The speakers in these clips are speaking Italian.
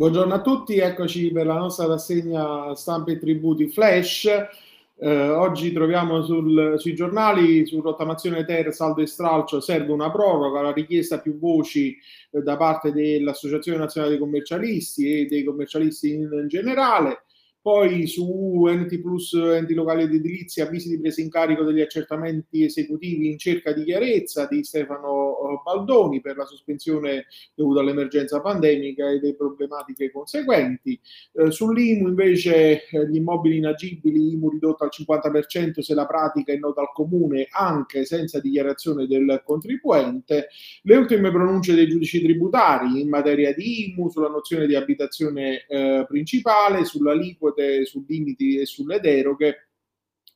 Buongiorno a tutti, eccoci per la nostra rassegna stampa e tributi flash. Eh, oggi troviamo sul, sui giornali su rottamazione ter, saldo e stralcio serve una proroga, la richiesta più voci eh, da parte dell'Associazione Nazionale dei Commercialisti e dei commercialisti in, in generale. Poi su enti plus enti locali ed edilizia, avvisi di presa in carico degli accertamenti esecutivi in cerca di chiarezza di Stefano Baldoni per la sospensione dovuta all'emergenza pandemica e le problematiche conseguenti. Eh, Sull'IMU invece eh, gli immobili inagibili, IMU ridotto al 50% se la pratica è nota al comune anche senza dichiarazione del contribuente. Le ultime pronunce dei giudici tributari in materia di IMU sulla nozione di abitazione eh, principale, liquida aliquote, su limiti e sulle deroghe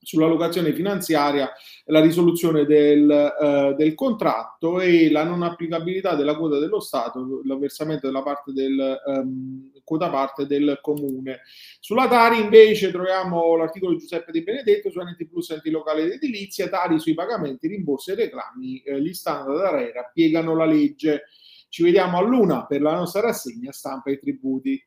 sulla locazione finanziaria, la risoluzione del, eh, del, contratto e la non applicabilità della quota dello Stato, l'avversamento della parte del um, quota parte del comune. Sulla Tari invece troviamo l'articolo di Giuseppe Di Benedetto su enti plus enti locali ed edilizia, Tari sui pagamenti, rimborsi e reclami, eh, gli standard ARERA piegano la legge. Ci vediamo a luna per la nostra rassegna stampa e tributi.